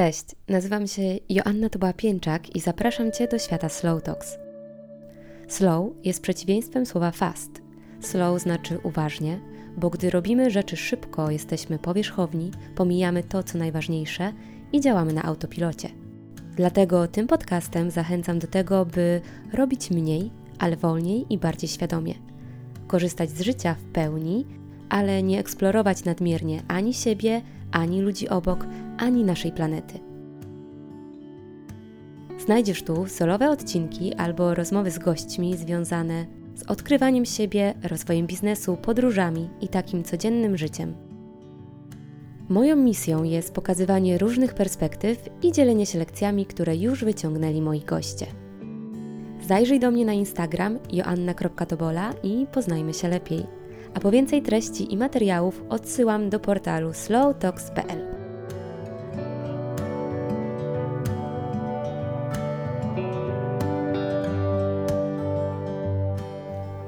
Cześć, nazywam się Joanna Toba-Pięczak i zapraszam Cię do świata Slow Talks. Slow jest przeciwieństwem słowa fast. Slow znaczy uważnie, bo gdy robimy rzeczy szybko, jesteśmy powierzchowni, pomijamy to, co najważniejsze i działamy na autopilocie. Dlatego tym podcastem zachęcam do tego, by robić mniej, ale wolniej i bardziej świadomie. Korzystać z życia w pełni, ale nie eksplorować nadmiernie ani siebie, ani ludzi obok, ani naszej planety. Znajdziesz tu solowe odcinki albo rozmowy z gośćmi związane z odkrywaniem siebie, rozwojem biznesu, podróżami i takim codziennym życiem. Moją misją jest pokazywanie różnych perspektyw i dzielenie się lekcjami, które już wyciągnęli moi goście. Zajrzyj do mnie na Instagram joanna.tobola i poznajmy się lepiej. A po więcej treści i materiałów odsyłam do portalu slowtalks.pl.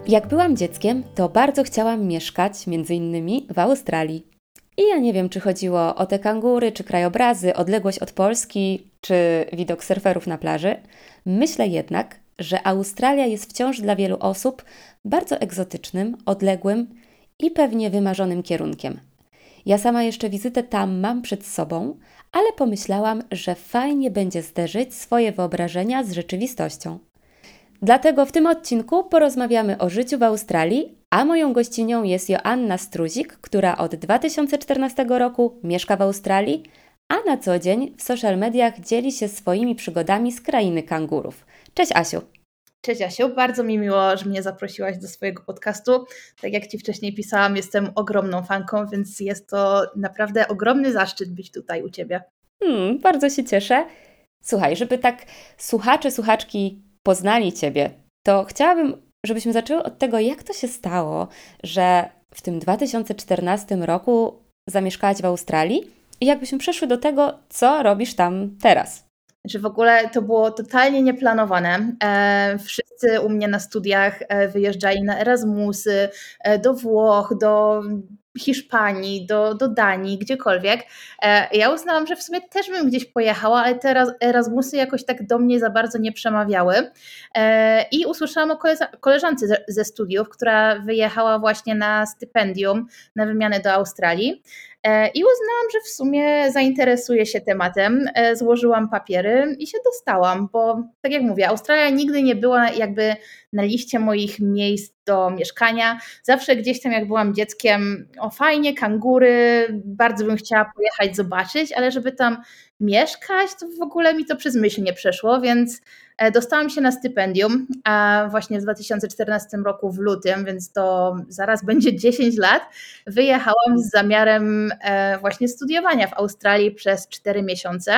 Jak byłam dzieckiem, to bardzo chciałam mieszkać między innymi w Australii. I ja nie wiem, czy chodziło o te kangury, czy krajobrazy, odległość od Polski, czy widok surferów na plaży. Myślę jednak, że Australia jest wciąż dla wielu osób bardzo egzotycznym, odległym i pewnie wymarzonym kierunkiem. Ja sama jeszcze wizytę tam mam przed sobą, ale pomyślałam, że fajnie będzie zderzyć swoje wyobrażenia z rzeczywistością. Dlatego w tym odcinku porozmawiamy o życiu w Australii, a moją gościnią jest Joanna Struzik, która od 2014 roku mieszka w Australii, a na co dzień w social mediach dzieli się swoimi przygodami z krainy kangurów. Cześć Asiu! Cześć Asiu, bardzo mi miło, że mnie zaprosiłaś do swojego podcastu. Tak jak Ci wcześniej pisałam, jestem ogromną fanką, więc jest to naprawdę ogromny zaszczyt być tutaj u Ciebie. Hmm, bardzo się cieszę. Słuchaj, żeby tak słuchacze, słuchaczki poznali Ciebie, to chciałabym, żebyśmy zaczęły od tego, jak to się stało, że w tym 2014 roku zamieszkałaś w Australii i jakbyśmy przeszły do tego, co robisz tam teraz. Że w ogóle to było totalnie nieplanowane. E, wszyscy u mnie na studiach e, wyjeżdżali na Erasmusy, e, do Włoch, do Hiszpanii, do, do Danii, gdziekolwiek. Ja uznałam, że w sumie też bym gdzieś pojechała, ale te Erasmusy jakoś tak do mnie za bardzo nie przemawiały. I usłyszałam o koleżance ze studiów, która wyjechała właśnie na stypendium na wymianę do Australii. E, I uznałam, że w sumie zainteresuję się tematem. E, złożyłam papiery i się dostałam, bo tak jak mówię, Australia nigdy nie była jakby na liście moich miejsc do mieszkania. Zawsze gdzieś tam, jak byłam dzieckiem, o fajnie, kangury, bardzo bym chciała pojechać, zobaczyć, ale żeby tam mieszkać, to w ogóle mi to przez myśl nie przeszło, więc dostałam się na stypendium właśnie w 2014 roku w lutym, więc to zaraz będzie 10 lat. Wyjechałam z zamiarem e, właśnie studiowania w Australii przez 4 miesiące.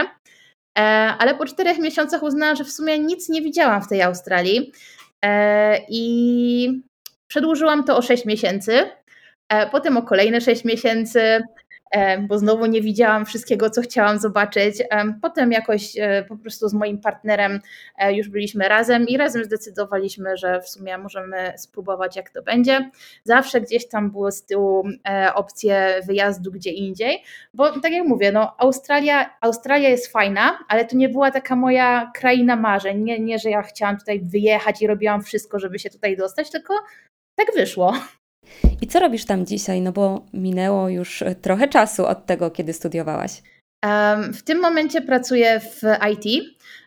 E, ale po czterech miesiącach uznałam, że w sumie nic nie widziałam w tej Australii i przedłużyłam to o 6 miesięcy, potem o kolejne 6 miesięcy, bo znowu nie widziałam wszystkiego, co chciałam zobaczyć. Potem jakoś e, po prostu z moim partnerem e, już byliśmy razem i razem zdecydowaliśmy, że w sumie możemy spróbować, jak to będzie. Zawsze gdzieś tam było z tyłu e, opcje wyjazdu gdzie indziej, bo tak jak mówię, no Australia, Australia jest fajna, ale to nie była taka moja kraina marzeń. Nie, nie, że ja chciałam tutaj wyjechać i robiłam wszystko, żeby się tutaj dostać, tylko tak wyszło. I co robisz tam dzisiaj? No bo minęło już trochę czasu od tego, kiedy studiowałaś. W tym momencie pracuję w IT.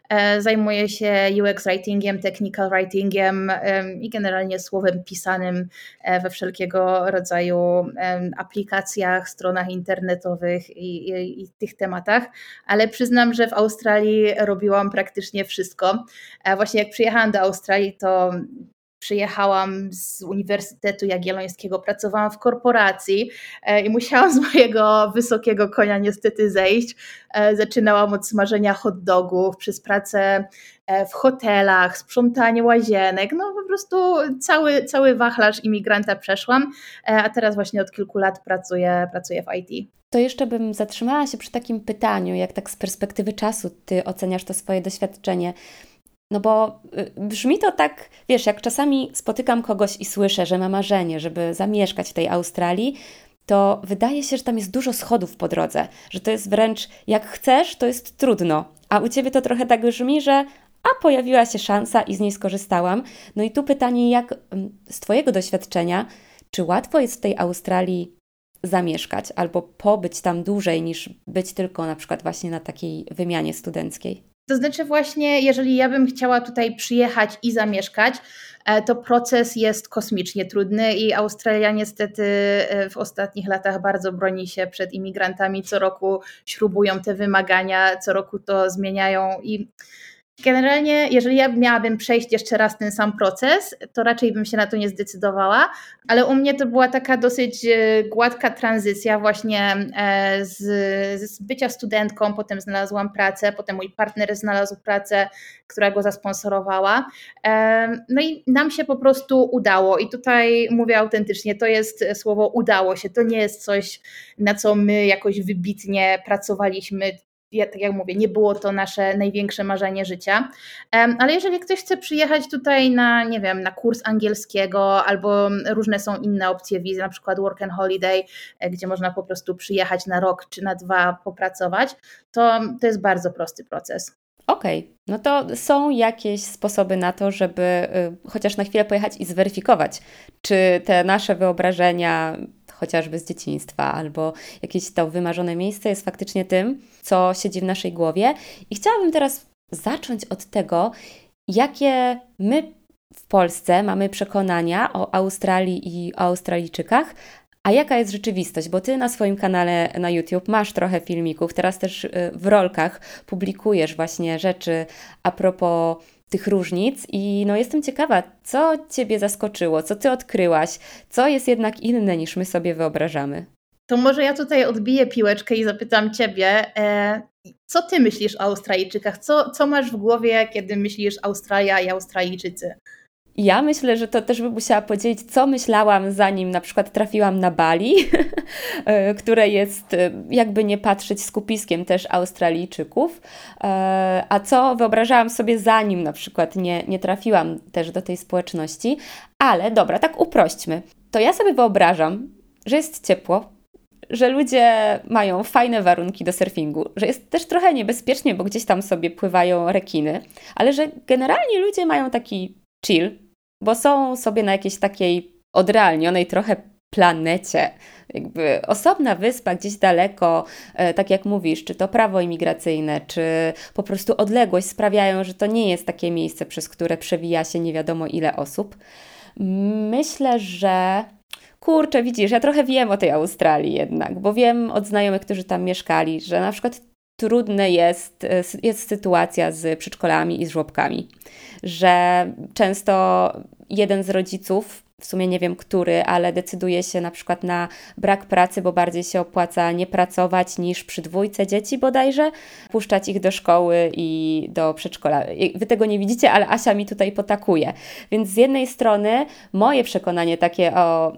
E, zajmuję się UX writingiem, technical writingiem i generalnie słowem pisanym e, we wszelkiego rodzaju aplikacjach, stronach internetowych i, i, i tych tematach. Ale przyznam, że w Australii robiłam praktycznie wszystko. E, właśnie jak przyjechałam do Australii, to przyjechałam z Uniwersytetu Jagiellońskiego, pracowałam w korporacji e, i musiałam z mojego wysokiego konia niestety zejść. E, zaczynałam od smażenia hot dogów, przez pracę e, w hotelach, sprzątanie łazienek, no po prostu cały, cały wachlarz imigranta przeszłam, a teraz właśnie od kilku lat pracuję, pracuję w IT. To jeszcze bym zatrzymała się przy takim pytaniu, jak tak z perspektywy czasu ty oceniasz to swoje doświadczenie. No bo y, brzmi to tak, wiesz, jak czasami spotykam kogoś i słyszę, że ma marzenie, żeby zamieszkać w tej Australii, to wydaje się, że tam jest dużo schodów po drodze, że to jest wręcz jak chcesz, to jest trudno. A u ciebie to trochę tak brzmi, że a pojawiła się szansa i z niej skorzystałam. No i tu pytanie, jak mm, z Twojego doświadczenia, czy łatwo jest w tej Australii zamieszkać albo pobyć tam dłużej niż być tylko na przykład właśnie na takiej wymianie studenckiej? To znaczy właśnie, jeżeli ja bym chciała tutaj przyjechać i zamieszkać, e, to proces jest kosmicznie trudny i Australia niestety e, w ostatnich latach bardzo broni się przed imigrantami. Co roku śrubują te wymagania, co roku to zmieniają i Generalnie, jeżeli ja miałabym przejść jeszcze raz ten sam proces, to raczej bym się na to nie zdecydowała, ale u mnie to była taka dosyć e, gładka tranzycja właśnie e, z, z bycia studentką, potem znalazłam pracę, potem mój partner znalazł pracę, która go zasponsorowała. E, no i nam się po prostu udało i tutaj mówię autentycznie, to jest słowo udało się, to nie jest coś, na co my jakoś wybitnie pracowaliśmy, ja, tak jak mówię, nie było to nasze największe marzenie życia. Ale jeżeli ktoś chce przyjechać tutaj na, nie wiem, na kurs angielskiego albo różne są inne opcje wizy, na przykład work and holiday, e, gdzie można po prostu przyjechać na rok czy na dwa popracować, to, to jest bardzo prosty proces. Okej, okay. no to są jakieś sposoby na to, żeby y, chociaż na chwilę pojechać i zweryfikować, czy te nasze wyobrażenia chociażby z dzieciństwa, albo jakieś to wymarzone miejsce jest faktycznie tym, co siedzi w naszej głowie. I chciałabym teraz zacząć od tego, jakie my w Polsce mamy przekonania o Australii i o Australijczykach, a jaka jest rzeczywistość? Bo ty na swoim kanale na YouTube masz trochę filmików, teraz też y, w rolkach publikujesz właśnie rzeczy a propos tych różnic i no jestem ciekawa, co Ciebie zaskoczyło, co Ty odkryłaś, co jest jednak inne niż my sobie wyobrażamy. To może ja tutaj odbiję piłeczkę i zapytam Ciebie, e, co Ty myślisz o Australijczykach? Co, co masz w głowie, kiedy myślisz Australia i Australijczycy? Ja myślę, że to też bym musiała podzielić, co myślałam, zanim na przykład trafiłam na Bali, e, które jest, e, jakby nie patrzeć, skupiskiem też Australijczyków, e, a co wyobrażałam sobie, zanim na przykład nie, nie trafiłam też do tej społeczności. Ale dobra, tak uprośćmy. To ja sobie wyobrażam, że jest ciepło, że ludzie mają fajne warunki do surfingu, że jest też trochę niebezpiecznie, bo gdzieś tam sobie pływają rekiny, ale że generalnie ludzie mają taki chill, bo są sobie na jakiejś takiej odrealnionej trochę planecie, jakby osobna wyspa gdzieś daleko, e, tak jak mówisz, czy to prawo imigracyjne, czy po prostu odległość sprawiają, że to nie jest takie miejsce, przez które przewija się nie wiadomo ile osób. Myślę, że kurczę, widzisz, ja trochę wiem o tej Australii jednak, bo wiem od znajomych, którzy tam mieszkali, że na przykład trudne jest, e, jest sytuacja z przedszkolami i z żłobkami, że często jeden z rodziców, w sumie nie wiem który, ale decyduje się na przykład na brak pracy, bo bardziej się opłaca nie pracować niż przy dwójce dzieci bodajże, puszczać ich do szkoły i do przedszkola. Wy tego nie widzicie, ale Asia mi tutaj potakuje. Więc z jednej strony moje przekonanie takie o,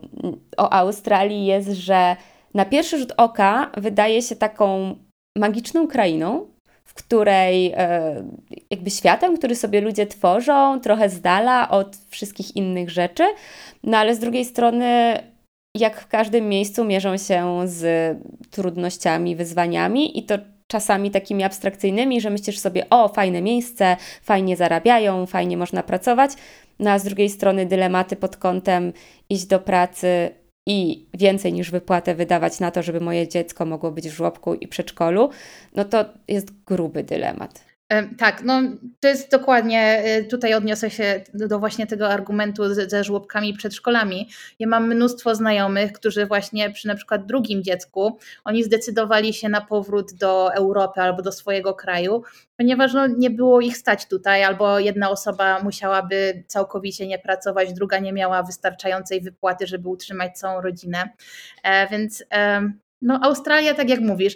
o Australii jest, że na pierwszy rzut oka wydaje się taką magiczną krainą, w której e, jakby światem, który sobie ludzie tworzą, trochę z dala od wszystkich innych rzeczy, no ale z drugiej strony jak w każdym miejscu mierzą się z trudnościami, wyzwaniami i to czasami takimi abstrakcyjnymi, że myślisz sobie, o, fajne miejsce, fajnie zarabiają, fajnie można pracować, no a z drugiej strony dylematy pod kątem iść do pracy, i więcej niż wypłatę wydawać na to, żeby moje dziecko mogło być w żłobku i przedszkolu, no to jest gruby dylemat. Tak, no to jest dokładnie, e, tutaj odniosę się do właśnie tego argumentu ze, żłobkami i przedszkolami. Ja mam mnóstwo znajomych, którzy właśnie przy na przykład drugim dziecku, oni zdecydowali się na powrót do Europy albo do swojego kraju, ponieważ no, nie było ich stać tutaj, albo jedna osoba musiałaby całkowicie nie pracować, druga nie miała wystarczającej wypłaty, żeby utrzymać całą rodzinę. E, więc no, Australia, tak jak mówisz,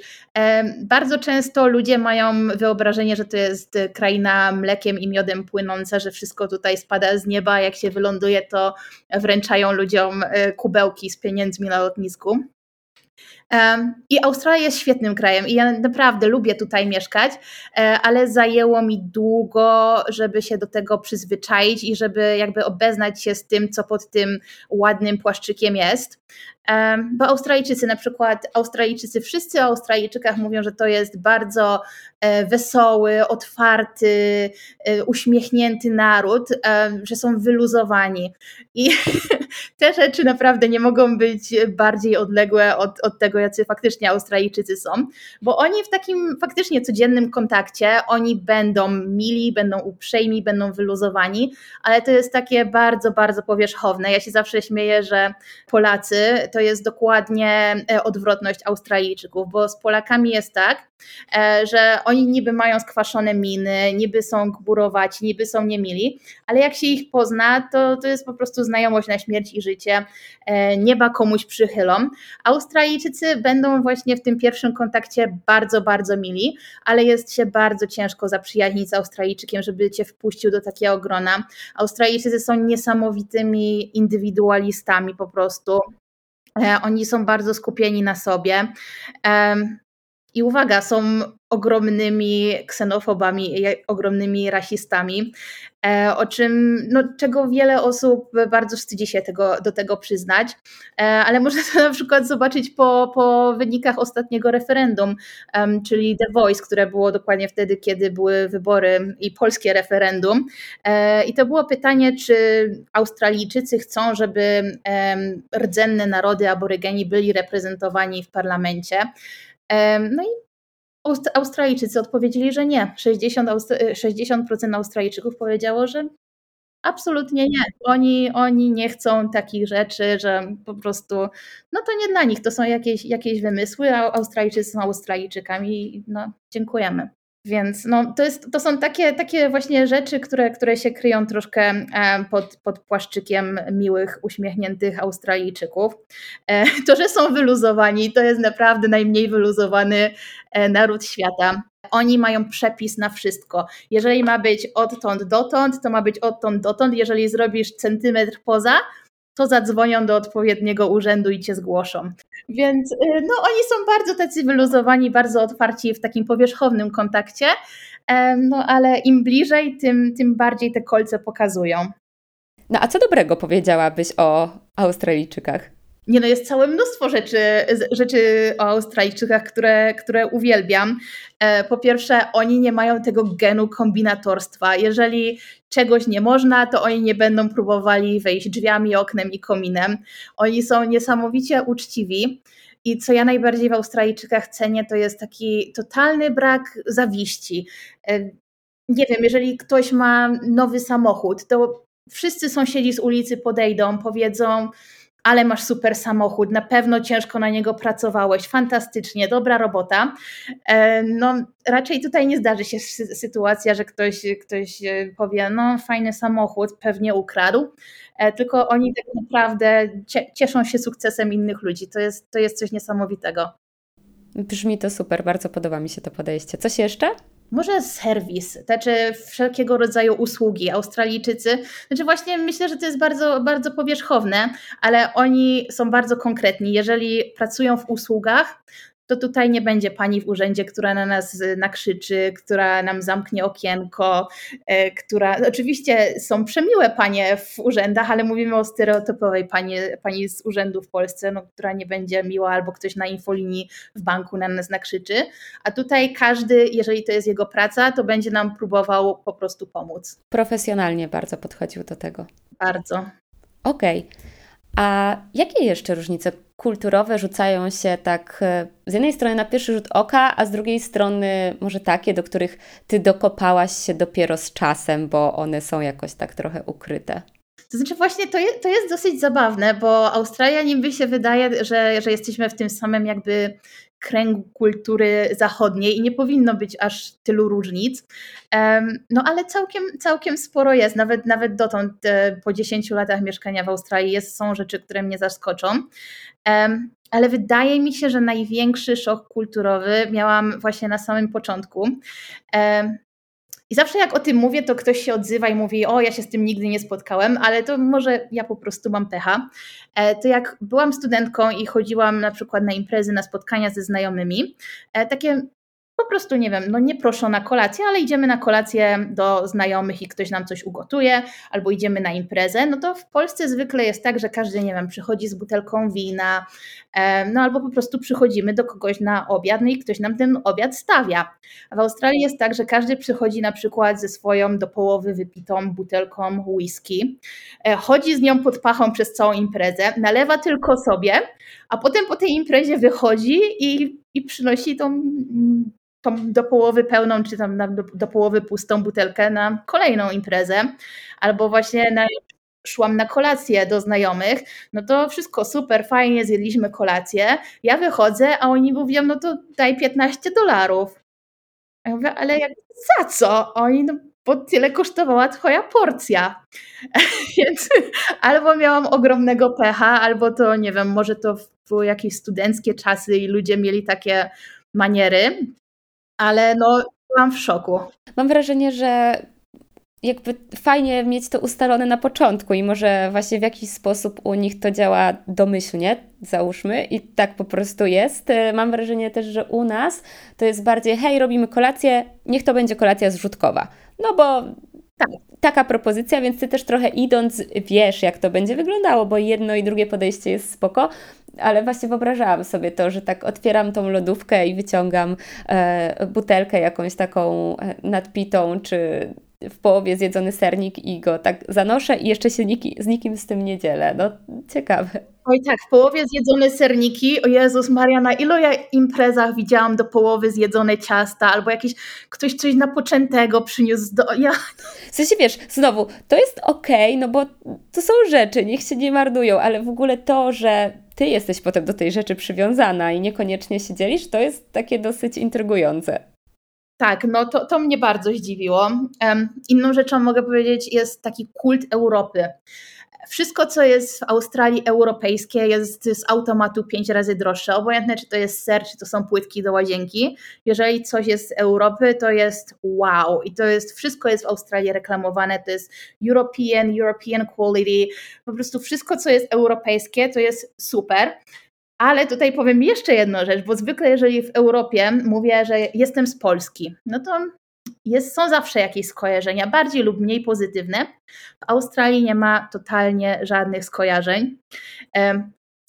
bardzo często ludzie mają wyobrażenie, że to jest kraina mlekiem i miodem płynąca, że wszystko tutaj spada z nieba, jak się wyląduje, to wręczają ludziom e, kubełki z pieniędzmi na lotnisku. I Australia jest świetnym krajem i ja naprawdę lubię tutaj mieszkać, e, ale zajęło mi długo, żeby się do tego przyzwyczaić i żeby jakby obeznać się z tym, co pod tym ładnym płaszczykiem jest. Bo Australijczycy, na przykład Australijczycy, wszyscy o Australijczykach mówią, że to jest bardzo e, wesoły, otwarty, e, uśmiechnięty naród, że są wyluzowani. I te rzeczy naprawdę nie mogą być bardziej odległe od, od tego, jacy faktycznie Australijczycy są, bo oni w takim faktycznie codziennym kontakcie, oni będą mili, będą uprzejmi, będą wyluzowani, ale to jest takie bardzo, bardzo powierzchowne. Ja się zawsze śmieję, że Polacy to jest dokładnie e, odwrotność Australijczyków, bo z Polakami jest tak, e, że oni niby mają skwaszone miny, niby są gburowaci, niby są niemili, ale jak się ich pozna, to, to jest po prostu znajomość na śmierć i życie, e, nieba komuś przychylą. Australijczycy będą właśnie w tym pierwszym kontakcie bardzo, bardzo mili, ale jest się bardzo ciężko zaprzyjaźnić z Australijczykiem, żeby cię wpuścił do takiego grona. Australijczycy są niesamowitymi indywidualistami po prostu. E, oni są bardzo skupieni na sobie. I uwaga, są ogromnymi ksenofobami, ogromnymi rasistami, e, o czym, no, czego wiele osób bardzo wstydzi się tego, do tego przyznać, e, ale można to na przykład zobaczyć po, po wynikach ostatniego referendum, czyli The Voice, które było dokładnie wtedy, kiedy były wybory i polskie referendum. E, I to było pytanie, czy Australijczycy chcą, żeby rdzenne narody aborygeni byli reprezentowani w parlamencie. No i Australijczycy odpowiedzieli, że nie. 60%, 60 Australijczyków powiedziało, że absolutnie nie. Oni, oni nie chcą takich rzeczy, że po prostu, no to nie dla nich, to są jakieś, jakieś wymysły, a Australijczycy są Australijczykami. No, dziękujemy. Więc no, to, jest, to są takie, takie właśnie rzeczy, które, które się kryją troszkę e, pod, pod płaszczykiem miłych, uśmiechniętych Australijczyków. E, to, że są wyluzowani, to jest naprawdę najmniej wyluzowany e, naród świata. Oni mają przepis na wszystko. Jeżeli ma być odtąd dotąd, to ma być odtąd dotąd. Jeżeli zrobisz centymetr poza, to zadzwonią do odpowiedniego urzędu i cię zgłoszą. Więc y, no, oni są bardzo tacy wyluzowani, bardzo otwarci w takim powierzchownym kontakcie, no ale im bliżej, tym, tym bardziej te kolce pokazują. No a co dobrego powiedziałabyś o Australijczykach? Nie no, jest całe mnóstwo rzeczy, rzeczy o Australijczykach, które, które uwielbiam. E, po pierwsze, oni nie mają tego genu kombinatorstwa. Jeżeli czegoś nie można, to oni nie będą próbowali wejść drzwiami, oknem i kominem. Oni są niesamowicie uczciwi. I co ja najbardziej w Australijczykach cenię, to jest taki totalny brak zawiści. E, nie wiem, jeżeli ktoś ma nowy samochód, to wszyscy sąsiedzi z ulicy podejdą, powiedzą, ale masz super samochód, na pewno ciężko na niego pracowałeś, fantastycznie, dobra robota. E, no, raczej tutaj nie zdarzy się sytuacja, że ktoś, ktoś e, powie, no fajny samochód, pewnie ukradł, e, tylko oni tak naprawdę cieszą się sukcesem innych ludzi. To jest, to jest coś niesamowitego. Brzmi to super, bardzo podoba mi się to podejście. Coś jeszcze? Może serwis, znaczy wszelkiego rodzaju usługi. Australijczycy, znaczy właśnie myślę, że to jest bardzo, bardzo powierzchowne, ale oni są bardzo konkretni. Jeżeli pracują w usługach, to tutaj nie będzie pani w urzędzie, która na nas nakrzyczy, która nam zamknie okienko, e, która. Oczywiście są przemiłe panie w urzędach, ale mówimy o stereotypowej pani, pani z urzędu w Polsce, no, która nie będzie miła, albo ktoś na infolinii w banku na nas nakrzyczy. A tutaj każdy, jeżeli to jest jego praca, to będzie nam próbował po prostu pomóc. Profesjonalnie bardzo podchodził do tego. Bardzo. Okej. Okay. A jakie jeszcze różnice kulturowe rzucają się tak e, z jednej strony na pierwszy rzut oka, a z drugiej strony może takie, do których ty dokopałaś się dopiero z czasem, bo one są jakoś tak trochę ukryte? To znaczy właśnie to jest, to jest dosyć zabawne, bo Australia niby się wydaje, że, że jesteśmy w tym samym jakby kręgu kultury zachodniej i nie powinno być aż tylu różnic. No ale całkiem, całkiem sporo jest, nawet, nawet dotąd e, po 10 latach mieszkania w Australii jest, są rzeczy, które mnie zaskoczą. Ale wydaje mi się, że największy szok kulturowy miałam właśnie na samym początku. I zawsze jak o tym mówię, to ktoś się odzywa i mówi: O, ja się z tym nigdy nie spotkałem, ale to może ja po prostu mam pecha. E, to jak byłam studentką i chodziłam na przykład na imprezy, na spotkania ze znajomymi, e, takie po prostu, nie wiem, no nie proszą na kolację, ale idziemy na kolację do znajomych i ktoś nam coś ugotuje, albo idziemy na imprezę, no to w Polsce zwykle jest tak, że każdy, nie wiem, przychodzi z butelką wina, no albo po prostu przychodzimy do kogoś na obiad, no i ktoś nam ten obiad stawia. W Australii jest tak, że każdy przychodzi na przykład ze swoją do połowy wypitą butelką whisky, e, chodzi z nią pod pachą przez całą imprezę, nalewa tylko sobie, a potem po tej imprezie wychodzi i, i przynosi tą tą do połowy pełną, czy tam do, do połowy pustą butelkę na kolejną imprezę, albo właśnie na, szłam na kolację do znajomych, no to wszystko super, fajnie, zjedliśmy kolację, ja wychodzę, a oni mówią, no to daj 15 dolarów. Ja mówię, ale jak, za co? Oni, no bo tyle kosztowała twoja porcja. Więc albo miałam ogromnego pecha, albo to, nie wiem, może to były jakieś studenckie czasy i ludzie mieli takie maniery, ale no byłam w szoku. Mam wrażenie, że jakby fajnie mieć to ustalone na początku i może właśnie w jakiś sposób u nich to działa domyślnie, załóżmy, i tak po prostu jest. E, mam wrażenie też, że u nas to jest bardziej, hej, robimy kolację, niech to będzie kolacja zrzutkowa. No bo tak. taka propozycja, więc ty też trochę idąc wiesz, jak to będzie wyglądało, bo jedno i drugie podejście jest spoko, ale właśnie wyobrażałam sobie to, że tak otwieram tą lodówkę i wyciągam e, butelkę jakąś taką e, nadpitą, czy w połowie zjedzony sernik i go tak zanoszę i jeszcze się niki, z nikim z tym nie dzielę. No ciekawe. Oj tak, w połowie zjedzone serniki, o Jezus Maria, na ilu ja imprezach widziałam do połowy zjedzone ciasta, albo jakiś ktoś coś napoczętego przyniósł do... Ja... W sensie wiesz, znowu, to jest okej, okay, no bo to są rzeczy, niech się nie marnują, ale w ogóle to, że ty jesteś potem do tej rzeczy przywiązana i niekoniecznie się dzielisz, to jest takie dosyć intrygujące. Tak, no to, to mnie bardzo zdziwiło. Inną rzeczą mogę powiedzieć jest taki kult Europy. Wszystko, co jest w Australii europejskie, jest z automatu pięć razy droższe. Obojętne, czy to jest ser, czy to są płytki do łazienki. Jeżeli coś jest z Europy, to jest wow. I to jest, wszystko jest w Australii reklamowane. To jest European, European quality. Po prostu wszystko, co jest europejskie, to jest super. Ale tutaj powiem jeszcze jedną rzecz, bo zwykle jeżeli w Europie mówię, że jestem z Polski, no to jest, są zawsze jakieś skojarzenia, bardziej lub mniej pozytywne. W Australii nie ma totalnie żadnych skojarzeń.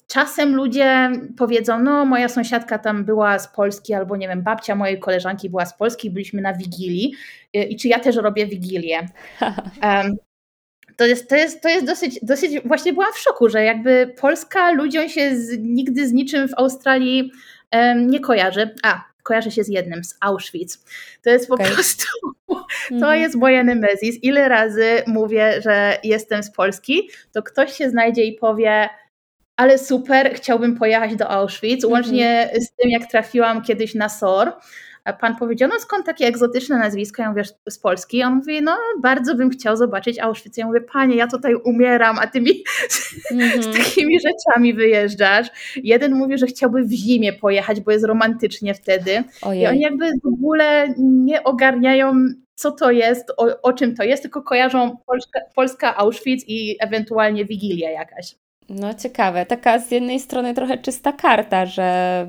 Czasem ludzie powiedzą, no moja sąsiadka tam była z Polski, albo nie wiem, babcia mojej koleżanki była z Polski, byliśmy na Wigilii y, i czy ja też robię Wigilię. to jest, to jest, to jest dosyć, dosyć, właśnie byłam w szoku, że jakby Polska ludziom się z, nigdy z niczym w Australii um, nie kojarzy. A, kojarzy się z jednym, z Auschwitz. To jest po okay. prostu, to mhm. jest moja nemezis. Ile razy mówię, że jestem z Polski, to ktoś się znajdzie i powie, ale super, chciałbym pojechać do Auschwitz, mm -hmm. łącznie z tym, jak trafiłam kiedyś na SOR, pan powiedział, no skąd takie egzotyczne nazwisko? Ja mówię, z Polski. On mówi, no bardzo bym chciał zobaczyć Auschwitz. Ja mówię, panie, ja tutaj umieram, a ty mi mm -hmm. z mhm. takimi rzeczami wyjeżdżasz. Jeden mówi, że chciałby w zimie pojechać, bo jest romantycznie wtedy. Ojej. I oni jakby w ogóle nie ogarniają co to jest, o, o, czym to jest, tylko kojarzą Polska, Polska, Auschwitz i ewentualnie Wigilia jakaś. No ciekawe, taka z jednej strony trochę czysta karta, że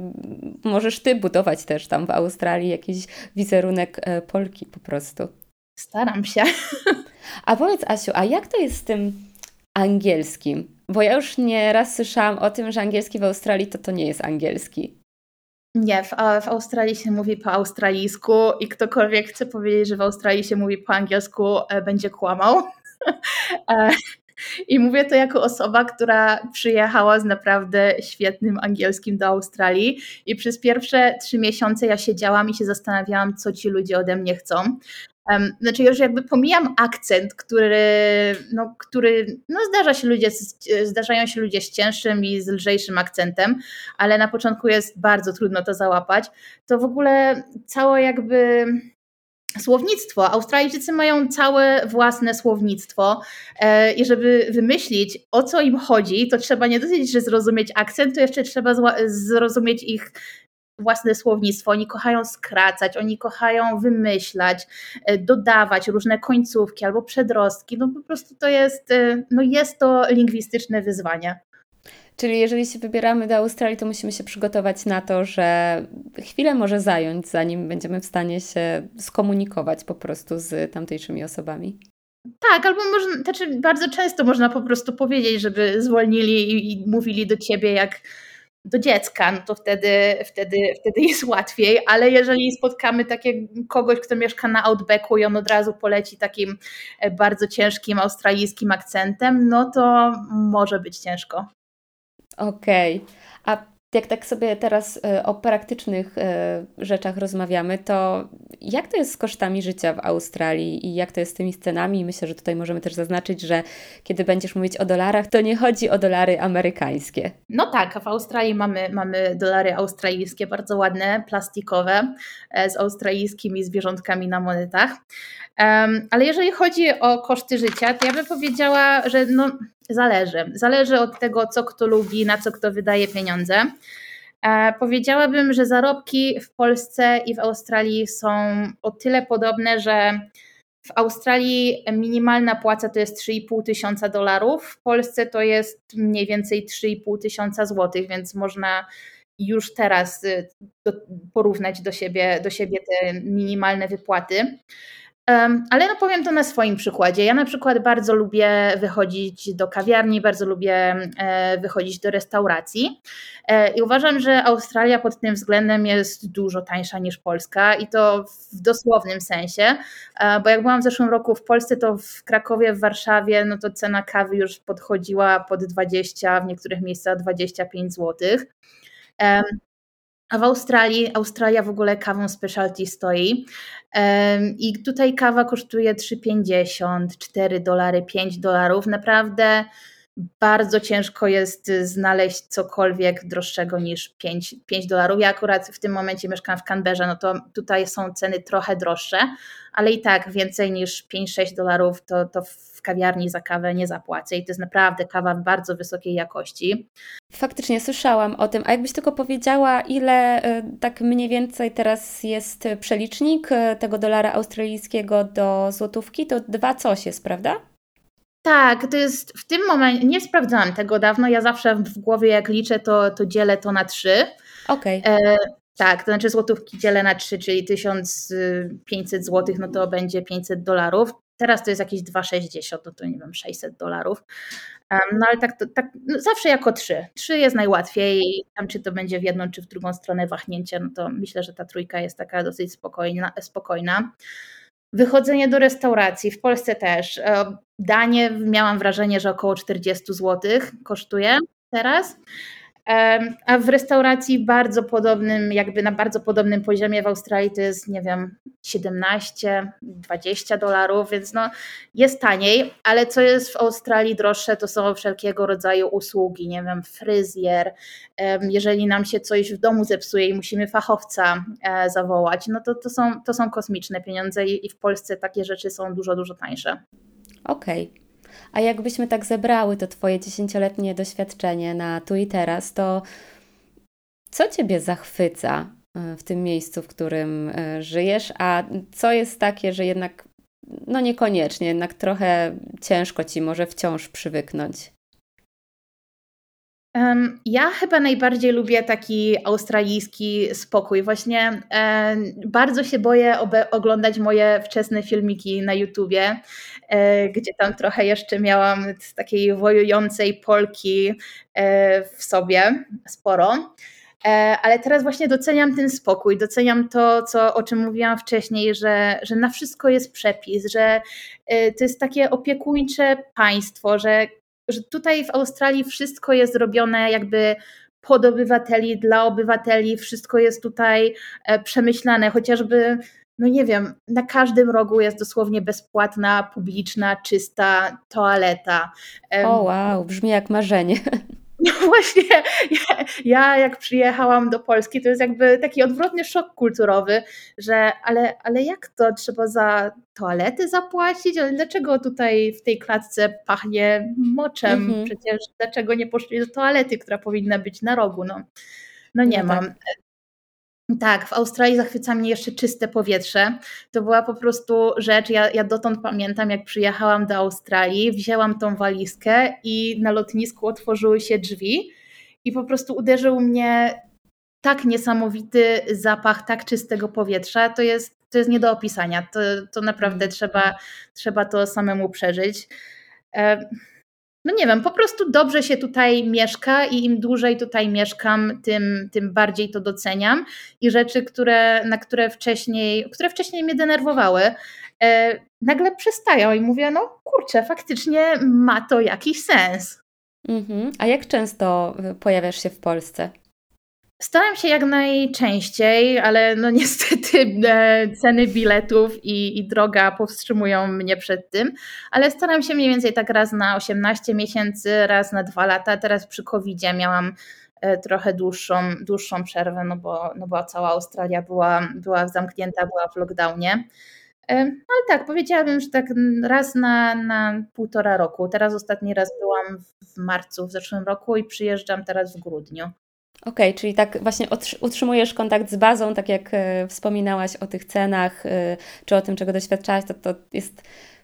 możesz ty budować też tam w Australii jakiś wizerunek e, Polki po prostu. Staram się. A powiedz Asiu, a jak to jest z tym angielskim? Bo ja już nie raz słyszałam o tym, że angielski w Australii to to nie jest angielski. Nie, w, w Australii się mówi po australijsku i ktokolwiek chce powiedzieć, że w Australii się mówi po angielsku, e, będzie kłamał. I mówię to jako osoba, która przyjechała z naprawdę świetnym angielskim do Australii i przez pierwsze trzy miesiące ja siedziałam i się zastanawiałam, co ci ludzie ode mnie chcą. Znaczy już jakby pomijam akcent, który, no, który no zdarza się ludzie, zdarzają się ludzie z cięższym i z lżejszym akcentem, ale na początku jest bardzo trudno to załapać. To w ogóle całe jakby słownictwo. Australijczycy mają całe własne słownictwo e, i żeby wymyślić o co im chodzi, to trzeba nie dosyć, że zrozumieć akcent, to jeszcze trzeba zrozumieć ich własne słownictwo, oni kochają skracać, oni kochają wymyślać, e, dodawać różne końcówki albo przedrostki. No po prostu to jest, e, no jest to lingwistyczne wyzwanie. Czyli jeżeli się wybieramy do Australii, to musimy się przygotować na to, że chwilę może zająć, zanim będziemy w stanie się skomunikować po prostu z tamtejszymi osobami. Tak, albo można, znaczy bardzo często można po prostu powiedzieć, żeby zwolnili i, i mówili do ciebie jak do dziecka, no to wtedy, wtedy, wtedy jest łatwiej, ale jeżeli spotkamy takiego kogoś, kto mieszka na Outbacku i on od razu poleci takim e, bardzo ciężkim australijskim akcentem, no to może być ciężko. Okej. Okay. A jak tak sobie teraz e, o praktycznych e, rzeczach rozmawiamy, to jak to jest z kosztami życia w Australii i jak to jest z tymi scenami? Myślę, że tutaj możemy też zaznaczyć, że kiedy będziesz mówić o dolarach, to nie chodzi o dolary amerykańskie. No tak, w Australii mamy, mamy dolary australijskie, bardzo ładne, plastikowe, e, z australijskimi zwierzątkami na monetach. Ale jeżeli chodzi o koszty życia, to ja bym powiedziała, że no, Zależy. Zależy od tego, co kto lubi, na co kto wydaje pieniądze. E, powiedziałabym, że zarobki w Polsce i w Australii są o tyle podobne, że w Australii minimalna płaca to jest 3,5 tysiąca dolarów, w Polsce to jest mniej więcej 3,5 tysiąca złotych, więc można już teraz y, porównać do siebie, do siebie te minimalne wypłaty. Ale no powiem to na swoim przykładzie. Ja na przykład bardzo lubię wychodzić do kawiarni, bardzo lubię e, wychodzić do restauracji e, i uważam, że Australia pod tym względem jest dużo tańsza niż Polska i to w dosłownym sensie, e, bo jak byłam w zeszłym roku w Polsce, to w Krakowie, w Warszawie, no to cena kawy już podchodziła pod 20, w niektórych miejscach 25 złotych. A w Australii, Australia w ogóle kawą specialty stoi i tutaj kawa kosztuje 3,50, 4 dolary, 5 dolarów. Naprawdę bardzo ciężko jest znaleźć cokolwiek droższego niż 5, 5 dolarów. Ja akurat w tym momencie mieszkam w Canberrze, no to tutaj są ceny trochę droższe, ale i tak więcej niż 5-6 dolarów to, to kawiarni za kawę nie zapłacę i to jest naprawdę kawa bardzo wysokiej jakości. Faktycznie słyszałam o tym, a jakbyś tylko powiedziała, ile e, tak mniej więcej teraz jest przelicznik e, tego dolara australijskiego do złotówki, to dwa coś jest, prawda? Tak, to jest w tym momencie, nie sprawdzałam tego dawno, ja zawsze w głowie jak liczę, to, to dzielę to na trzy. Okej. Okay. E, tak, to znaczy złotówki dzielę na trzy, czyli 1500 złotych, no to będzie 500 dolarów. Teraz to jest jakieś 2,60, no to nie wiem, 600 dolarów. No ale tak, tak no zawsze jako trzy. Trzy jest najłatwiej, tam czy to będzie w jedną, czy w drugą stronę wahnięcie, no to myślę, że ta trójka jest taka dosyć spokojna. spokojna. Wychodzenie do restauracji, w Polsce też. E, danie miałam wrażenie, że około 40 zł kosztuje teraz. A w restauracji bardzo podobnym, jakby na bardzo podobnym poziomie w Australii to jest, nie wiem, 17, 20 dolarów, więc no jest taniej, ale co jest w Australii droższe, to są wszelkiego rodzaju usługi, nie wiem, fryzjer. Jeżeli nam się coś w domu zepsuje i musimy fachowca e, zawołać, no to to są, to są kosmiczne pieniądze i w Polsce takie rzeczy są dużo, dużo tańsze. Okej. Okay. A jakbyśmy tak zebrały to Twoje dziesięcioletnie doświadczenie na tu i teraz, to co Ciebie zachwyca e, w tym miejscu, w którym e, żyjesz, a co jest takie, że jednak no niekoniecznie, jednak trochę ciężko Ci może wciąż przywyknąć? Ja chyba najbardziej lubię taki australijski spokój. Właśnie bardzo się boję oglądać moje wczesne filmiki na YouTubie, e, gdzie tam trochę jeszcze miałam takiej wojującej Polki e, w sobie sporo. E, ale teraz właśnie doceniam ten spokój, doceniam to, co, o czym mówiłam wcześniej, że, że na wszystko jest przepis, że to jest takie opiekuńcze państwo, że że tutaj w Australii wszystko jest robione jakby pod obywateli, dla obywateli, wszystko jest tutaj e, przemyślane, chociażby no nie wiem, na każdym rogu jest dosłownie bezpłatna, publiczna, czysta toaleta. O wow, brzmi jak marzenie. No właśnie, ja, ja, jak przyjechałam do Polski, to jest jakby taki odwrotny szok kulturowy, że ale, ale jak to trzeba za toalety zapłacić? Ale dlaczego tutaj w tej klatce pachnie moczem? Mhm. Przecież dlaczego nie poszli do toalety, która powinna być na rogu? No, no nie no mam. Tak. Tak, w Australii zachwyca mnie jeszcze czyste powietrze. To była po prostu rzecz, ja, ja dotąd pamiętam, jak przyjechałam do Australii, wzięłam tą walizkę i na lotnisku otworzyły się drzwi i po prostu uderzył mnie tak niesamowity zapach tak czystego powietrza. To jest, to jest nie do opisania. To, to naprawdę mm. trzeba, trzeba to samemu przeżyć. E, no nie wiem, po prostu dobrze się tutaj mieszka i im dłużej tutaj mieszkam, tym, tym bardziej to doceniam i rzeczy, które, na które wcześniej, które wcześniej mnie denerwowały, e, nagle przestają i mówię, no kurczę, faktycznie ma to jakiś sens. Mhm. A jak często pojawiasz się w Polsce? Staram się jak najczęściej, ale no niestety e, ceny biletów i, i, droga powstrzymują mnie przed tym, ale staram się mniej więcej tak raz na 18 miesięcy, raz na dwa lata. Teraz przy covid miałam e, trochę dłuższą, dłuższą przerwę, no bo, no bo cała Australia była, była zamknięta, była w lockdownie. E, no ale tak, powiedziałabym, że tak raz na, na półtora roku. Teraz ostatni raz byłam w marcu w zeszłym roku i przyjeżdżam teraz w grudniu. Okej, okay, czyli tak właśnie utrzymujesz kontakt z bazą, tak jak e, wspominałaś o tych cenach, e, czy o tym, czego doświadczałaś, to, to jest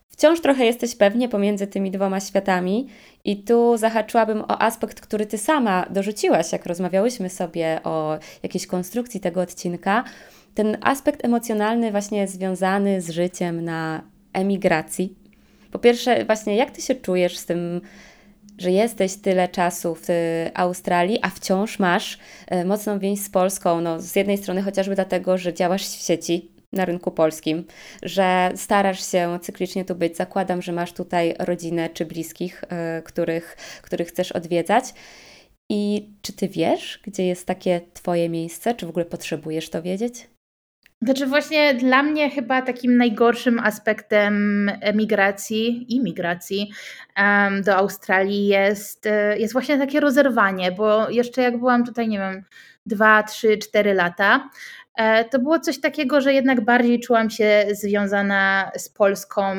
wciąż trochę jesteś pewnie pomiędzy tymi dwoma światami. I tu zahaczyłabym o aspekt, który ty sama dorzuciłaś, jak rozmawiałyśmy sobie o jakiejś konstrukcji tego odcinka. Ten aspekt emocjonalny, właśnie związany z życiem na emigracji. Po pierwsze, właśnie jak ty się czujesz z tym że jesteś tyle czasu w Australii, a wciąż masz e, mocną więź z Polską. No, z jednej strony chociażby dlatego, że działasz w sieci na rynku polskim, że starasz się cyklicznie tu być. Zakładam, że masz tutaj rodzinę czy bliskich, e, których, których chcesz odwiedzać. I czy ty wiesz, gdzie jest takie Twoje miejsce? Czy w ogóle potrzebujesz to wiedzieć? Znaczy właśnie dla mnie chyba takim najgorszym aspektem emigracji, imigracji um, do Australii jest, e, jest właśnie takie rozerwanie, bo jeszcze jak byłam tutaj, nie wiem, dwa, trzy, cztery lata, e, to było coś takiego, że jednak bardziej czułam się związana z Polską,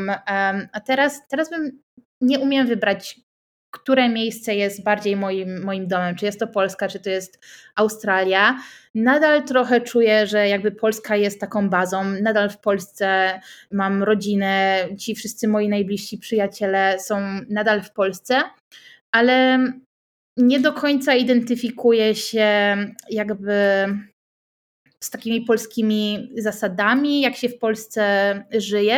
a teraz, teraz bym nie umiem wybrać które miejsce jest bardziej moim, moim domem, czy jest to Polska, czy to jest Australia. Nadal trochę czuję, że jakby Polska jest taką bazą. Nadal w Polsce mam rodzinę, ci wszyscy moi najbliżsi przyjaciele są nadal w Polsce, ale nie do końca identyfikuję się jakby z takimi polskimi zasadami, jak się w Polsce żyje,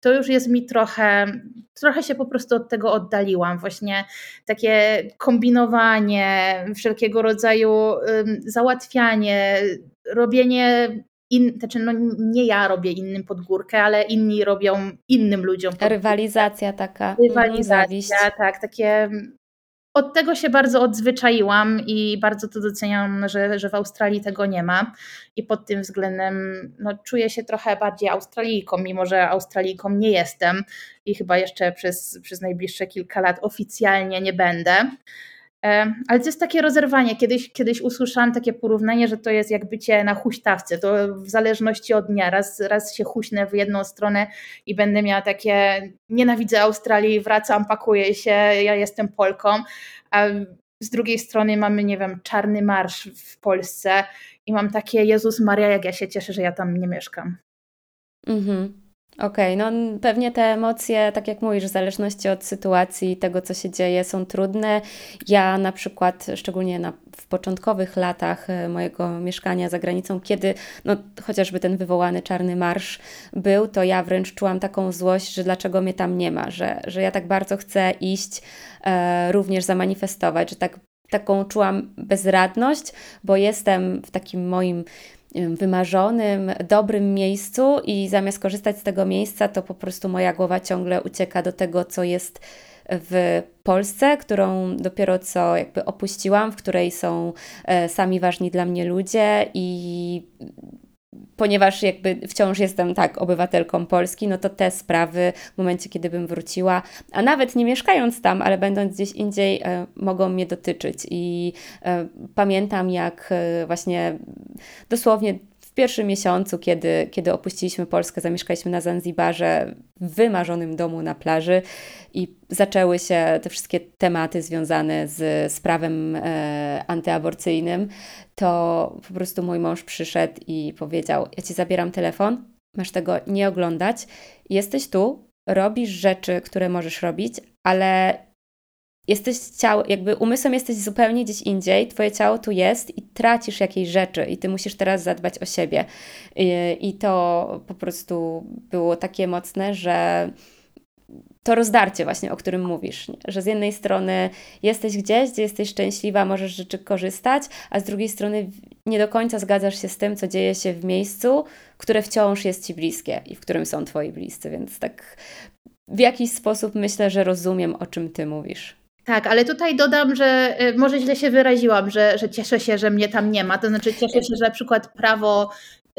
to już jest mi trochę, trochę się po prostu od tego oddaliłam. Właśnie takie kombinowanie, wszelkiego rodzaju załatwianie, robienie in, znaczy no nie ja robię innym pod górkę, ale inni robią innym ludziom. Rywalizacja taka. Rywalizacja, tak, takie od tego się bardzo odzwyczaiłam i bardzo to doceniam, że, że w Australii tego nie ma. I pod tym względem no, czuję się trochę bardziej Australijką, mimo że Australijką nie jestem i chyba jeszcze przez, przez najbliższe kilka lat oficjalnie nie będę. E, ale to jest takie rozerwanie. Kiedyś, kiedyś usłyszałam takie porównanie, że to jest jak bycie na huśtawce. To w zależności od dnia. Raz, raz się huśnę w jedną stronę i będę miała takie nienawidzę Australii, wracam, pakuję się, ja jestem Polką. A z drugiej strony mamy, nie wiem, czarny marsz w Polsce i mam takie Jezus Maria, jak ja się cieszę, że ja tam nie mieszkam. Mhm. Okej, okay, no pewnie te emocje, tak jak mówisz, w zależności od sytuacji, tego co się dzieje, są trudne. Ja na przykład, szczególnie na, w początkowych latach e, mojego mieszkania za granicą, kiedy no, chociażby ten wywołany czarny marsz był, to ja wręcz czułam taką złość, że dlaczego mnie tam nie ma, że, że ja tak bardzo chcę iść, e, również zamanifestować, że tak, taką czułam bezradność, bo jestem w takim moim wymarzonym, dobrym miejscu i zamiast korzystać z tego miejsca, to po prostu moja głowa ciągle ucieka do tego, co jest w Polsce, którą dopiero co jakby opuściłam, w której są e, sami ważni dla mnie ludzie i ponieważ jakby wciąż jestem tak obywatelką Polski, no to te sprawy w momencie, kiedy bym wróciła, a nawet nie mieszkając tam, ale będąc gdzieś indziej, e, mogą mnie dotyczyć. I e, pamiętam, jak e, właśnie dosłownie w pierwszym miesiącu, kiedy, kiedy opuściliśmy Polskę, zamieszkaliśmy na Zanzibarze, wymarzonym domu na plaży i zaczęły się te wszystkie tematy związane z, z prawem e, antyaborcyjnym, to po prostu mój mąż przyszedł i powiedział: Ja ci zabieram telefon, masz tego nie oglądać, jesteś tu, robisz rzeczy, które możesz robić, ale jesteś ciało, jakby umysłem jesteś zupełnie gdzieś indziej, twoje ciało tu jest i tracisz jakieś rzeczy i ty musisz teraz zadbać o siebie. I, to po prostu było takie mocne, że to rozdarcie właśnie, o którym mówisz, nie? że z jednej strony jesteś gdzieś, gdzie jesteś szczęśliwa, możesz rzeczy korzystać, a z drugiej strony nie do końca zgadzasz się z tym, co dzieje się w miejscu, które wciąż jest Ci bliskie i w którym są Twoi bliscy, więc tak w jakiś sposób myślę, że rozumiem, o czym Ty mówisz. Tak, ale tutaj dodam, że y, może źle się wyraziłam, że, że cieszę się, że mnie tam nie ma. To znaczy cieszę się, że na przykład prawo,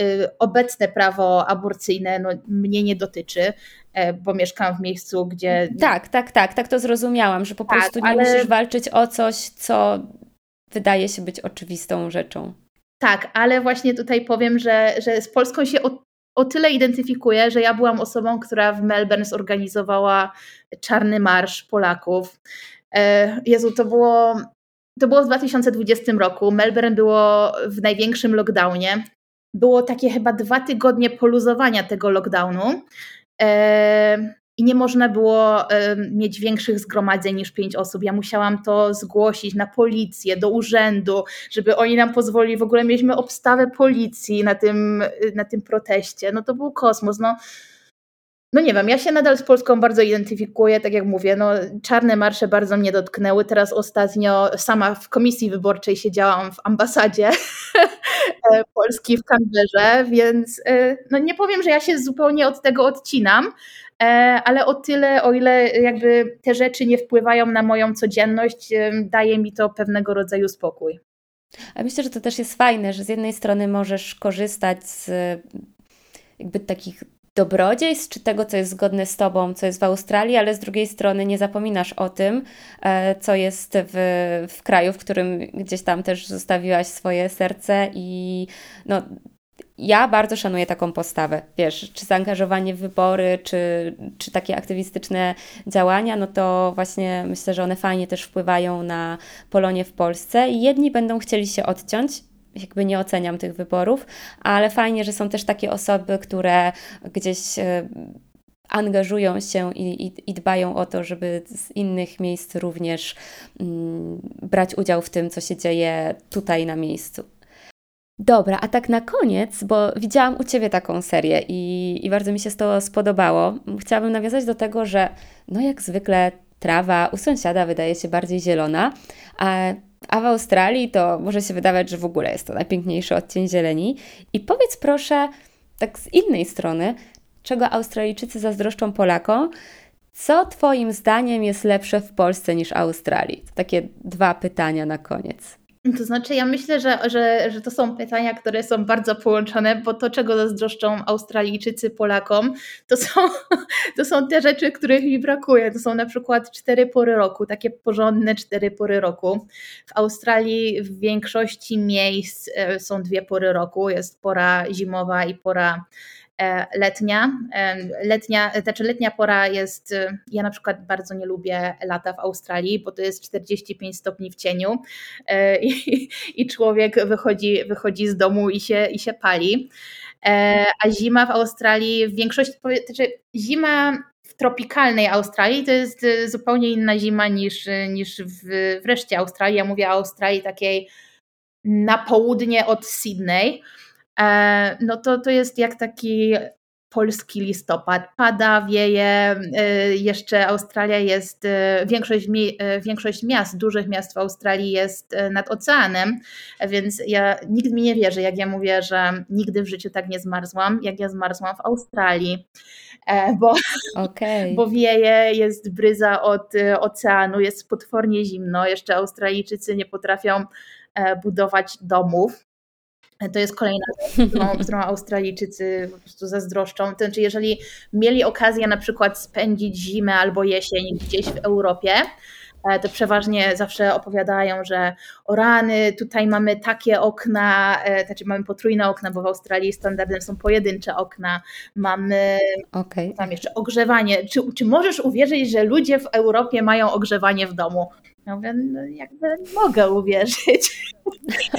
y, obecne prawo aborcyjne no, mnie nie dotyczy, e, bo mieszkam w miejscu, gdzie. Tak, tak, tak, tak to zrozumiałam, że po tak, prostu nie ale... musisz walczyć o coś, co wydaje się być oczywistą rzeczą. Tak, ale właśnie tutaj powiem, że, że z Polską się o, o tyle identyfikuję, że ja byłam osobą, która w Melbourne zorganizowała czarny marsz Polaków. E, Jezu, to było, to było w 2020 roku. Melbourne było w największym lockdownie. Było takie chyba dwa tygodnie poluzowania tego lockdownu. E, I nie można było mieć większych zgromadzeń niż pięć osób. Ja musiałam to zgłosić na policję, do urzędu, żeby oni nam pozwolili. W ogóle mieliśmy obstawę policji na tym, na tym proteście. No to był kosmos. No, no nie wiem, ja się nadal z Polską bardzo identyfikuję, tak jak mówię, no czarne marsze bardzo mnie dotknęły. Teraz ostatnio sama w komisji wyborczej siedziałam w ambasadzie e, Polski w Canberrze, więc e, no nie powiem, że ja się zupełnie od tego odcinam, e, ale o tyle, o ile jakby te rzeczy nie wpływają na moją codzienność, daje mi to pewnego rodzaju spokój. A myślę, że to też jest fajne, że z jednej strony możesz korzystać z jakby takich dobrodziejstw, czy tego, co jest zgodne z Tobą, co jest w Australii, ale z drugiej strony nie zapominasz o tym, e, co jest w, w kraju, w którym gdzieś tam też zostawiłaś swoje serce i no, ja bardzo szanuję taką postawę, wiesz, czy zaangażowanie w wybory, czy, czy takie aktywistyczne działania, no to właśnie myślę, że one fajnie też wpływają na Polonię w Polsce i jedni będą chcieli się odciąć, jakby nie oceniam tych wyborów, ale fajnie, że są też takie osoby, które gdzieś e, angażują się i, i, i, dbają o to, żeby z innych miejsc również mm, brać udział w tym, co się dzieje tutaj na miejscu. Dobra, a tak na koniec, bo widziałam u Ciebie taką serię i, i bardzo mi się to spodobało. Chciałabym nawiązać do tego, że no jak zwykle trawa u sąsiada wydaje się bardziej zielona, a a w Australii to może się wydawać, że w ogóle jest to najpiękniejszy odcień zieleni. I powiedz proszę, tak z innej strony, czego Australijczycy zazdroszczą Polakom, co Twoim zdaniem jest lepsze w Polsce niż Australii? To takie dwa pytania na koniec. To znaczy, ja myślę, że, że, że to są pytania, które są bardzo połączone, bo to, czego zazdroszczą Australijczycy Polakom, to są, to są te rzeczy, których mi brakuje. To są na przykład cztery pory roku, takie porządne cztery pory roku. W Australii w większości miejsc e, są dwie pory roku. Jest pora zimowa i pora letnia. E, letnia, znaczy letnia pora jest, e, ja na przykład bardzo nie lubię lata w Australii, bo to jest 45 stopni w cieniu i, i człowiek wychodzi, wychodzi z domu i się, i się pali. A zima w Australii w większości, znaczy zima w tropikalnej Australii to jest zupełnie inna zima niż, niż w, w reszcie Australii. Ja mówię o Australii takiej na południe od Sydney. E, no to to jest jak taki polski listopad. Pada, wieje, e, jeszcze Australia jest, e, większość, większość miast, dużych miast w Australii jest nad oceanem, więc ja, nikt mi nie wierzy, jak ja mówię, że nigdy w życiu tak nie zmarzłam, jak ja zmarzłam w Australii. Bo, okay. bo wieje, jest bryza od oceanu, jest potwornie zimno. Jeszcze Australijczycy nie potrafią budować domów. To jest kolejna rzecz, którą, którą Australijczycy po prostu zazdroszczą. To znaczy, jeżeli mieli okazję na przykład spędzić zimę albo jesień gdzieś w Europie, e, to przeważnie zawsze opowiadają, że o rany, tutaj mamy takie okna, e, znaczy mamy potrójne okna, bo w Australii standardem są pojedyncze okna, mamy okay. tam jeszcze ogrzewanie. Czy, czy możesz uwierzyć, że ludzie w Europie mają ogrzewanie w domu? Ja mówię, no jakby mogę uwierzyć.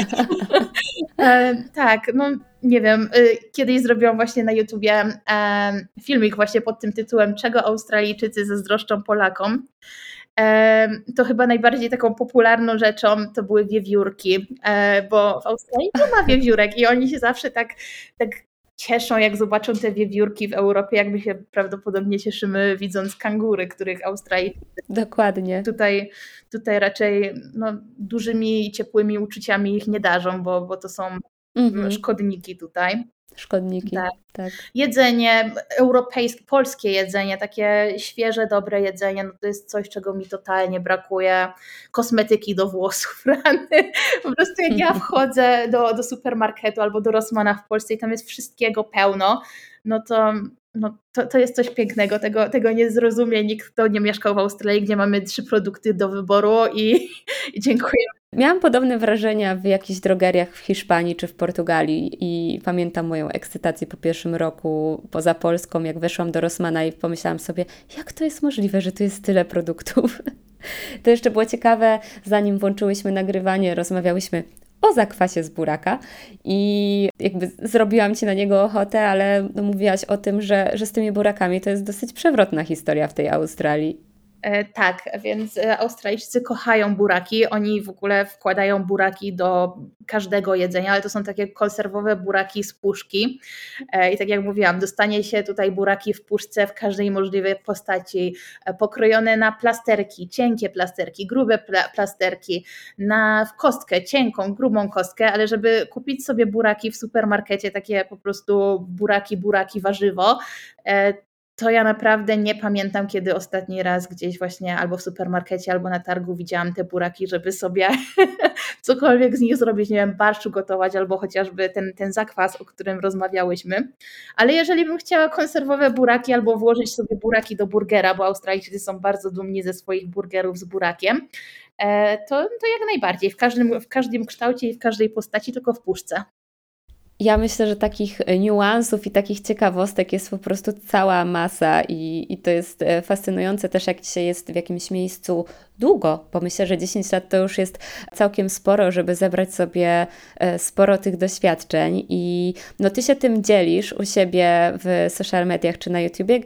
e, tak, no nie wiem, y, kiedyś zrobiłam właśnie na YouTubie e, filmik właśnie pod tym tytułem Czego Australijczycy zazdroszczą Polakom. E, to chyba najbardziej taką popularną rzeczą to były wiewiórki, bo w Australii nie ma wiewiórek i oni się zawsze tak, tak cieszą, jak zobaczą te wiewiórki w Europie, jakby się prawdopodobnie cieszymy widząc kangury, których Australii Dokładnie. Tutaj, tutaj raczej no, dużymi, ciepłymi uczuciami ich nie darzą, bo, bo to są mhm. szkodniki tutaj. Szkodniki, tak. tak. Jedzenie europejskie, polskie jedzenie, takie świeże, dobre jedzenie, no to jest coś, czego mi totalnie brakuje. Kosmetyki do włosów, rany. Po prostu jak ja wchodzę do, do supermarketu albo do Rossmana w Polsce i tam jest wszystkiego pełno, no to no, to, to jest coś pięknego, tego, tego nie zrozumie nikt, kto nie mieszkał w Australii, gdzie mamy trzy produkty do wyboru i, i dziękuję. Miałam podobne wrażenia w jakichś drogeriach w Hiszpanii czy w Portugalii i pamiętam moją ekscytację po pierwszym roku poza Polską, jak weszłam do Rossmana i pomyślałam sobie, jak to jest możliwe, że tu jest tyle produktów. To jeszcze było ciekawe, zanim włączyłyśmy nagrywanie, rozmawiałyśmy o zakwasie z buraka i jakby zrobiłam Ci na niego ochotę, ale no mówiłaś o tym, że, że z tymi burakami to jest dosyć przewrotna historia w tej Australii. E, tak, więc e, Australijczycy kochają buraki. Oni w ogóle wkładają buraki do każdego jedzenia, ale to są takie konserwowe buraki z puszki. E, I tak jak mówiłam, dostanie się tutaj buraki w puszce w każdej możliwej postaci, pokrojone na plasterki, cienkie plasterki, grube plasterki, na w kostkę, cienką, grubą kostkę, ale żeby kupić sobie buraki w supermarkecie, takie po prostu buraki, buraki, warzywo, to ja naprawdę nie pamiętam, kiedy ostatni raz gdzieś właśnie albo w supermarkecie, albo na targu widziałam te buraki, żeby sobie cokolwiek z nich zrobić, nie wiem, barszczu gotować, albo chociażby ten, ten zakwas, o którym rozmawiałyśmy. Ale jeżeli bym chciała konserwowe buraki albo włożyć sobie buraki do burgera, bo Australijczycy są bardzo dumni ze swoich burgerów z burakiem, e, to, to jak najbardziej, w każdym, w każdym kształcie i w każdej postaci, tylko w puszce. Ja myślę, że takich e, niuansów i takich ciekawostek jest po prostu cała masa i, i to jest e, fascynujące też, jak się jest w jakimś miejscu długo, bo myślę, że 10 lat to już jest całkiem sporo, żeby zebrać sobie e, sporo tych doświadczeń i no Ty się tym dzielisz u siebie w social mediach czy na YouTubie.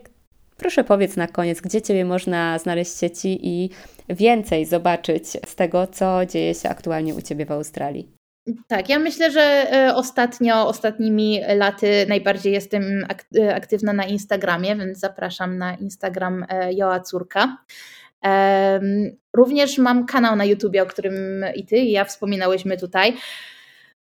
Proszę powiedz na koniec, gdzie Ciebie można znaleźć sieci i więcej zobaczyć z tego, co dzieje się aktualnie u Ciebie w Australii. Tak, ja myślę, że e, ostatnio, ostatnimi laty najbardziej jestem e, aktywna na Instagramie, więc zapraszam na Instagram e, Joa Córka. Również mam kanał na YouTubie, o którym i ty, i ja wspominałyśmy tutaj.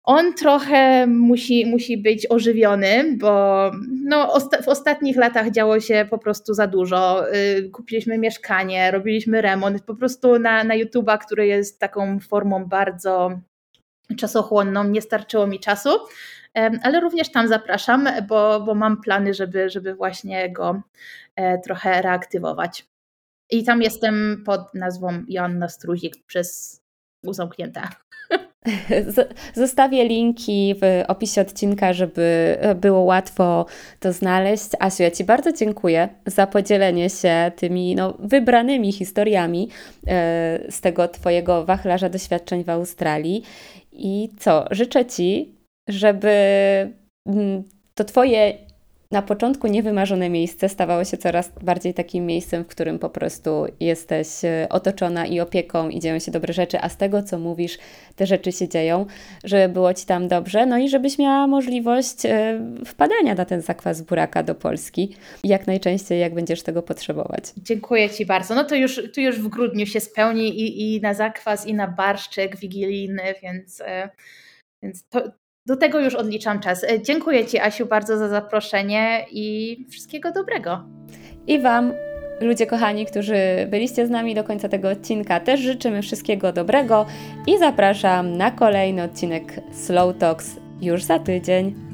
On trochę musi, musi być ożywiony, bo no, w ostatnich latach działo się po prostu za dużo. Y, kupiliśmy mieszkanie, robiliśmy remont. Po prostu na, na YouTube'a, który jest taką formą bardzo czasochłonną, nie starczyło mi czasu, ale również tam zapraszam, bo, bo mam plany, żeby, żeby właśnie go e, trochę reaktywować. I tam jestem pod nazwą Joanna Struzik przez uzamknięte. Zostawię linki w opisie odcinka, żeby było łatwo to znaleźć. Asiu, ja Ci bardzo dziękuję za podzielenie się tymi no, wybranymi historiami e, z tego Twojego wachlarza doświadczeń w Australii. I co? Życzę Ci, żeby mm, to Twoje na początku niewymarzone miejsce stawało się coraz bardziej takim miejscem, w którym po prostu jesteś e, otoczona i opieką i dzieją się dobre rzeczy, a z tego, co mówisz, te rzeczy się dzieją, żeby było Ci tam dobrze, no i żebyś miała możliwość e, wpadania na ten zakwas buraka do Polski jak najczęściej, jak będziesz tego potrzebować. Dziękuję Ci bardzo. No to już, tu już w grudniu się spełni i, i na zakwas, i na barszczek wigilijny, więc... E, więc to, do tego już odliczam czas. E, dziękuję Ci, Asiu, bardzo za zaproszenie i wszystkiego dobrego. I Wam, ludzie kochani, którzy byliście z nami do końca tego odcinka, też życzymy wszystkiego dobrego i zapraszam na kolejny odcinek Slow Talks już za tydzień.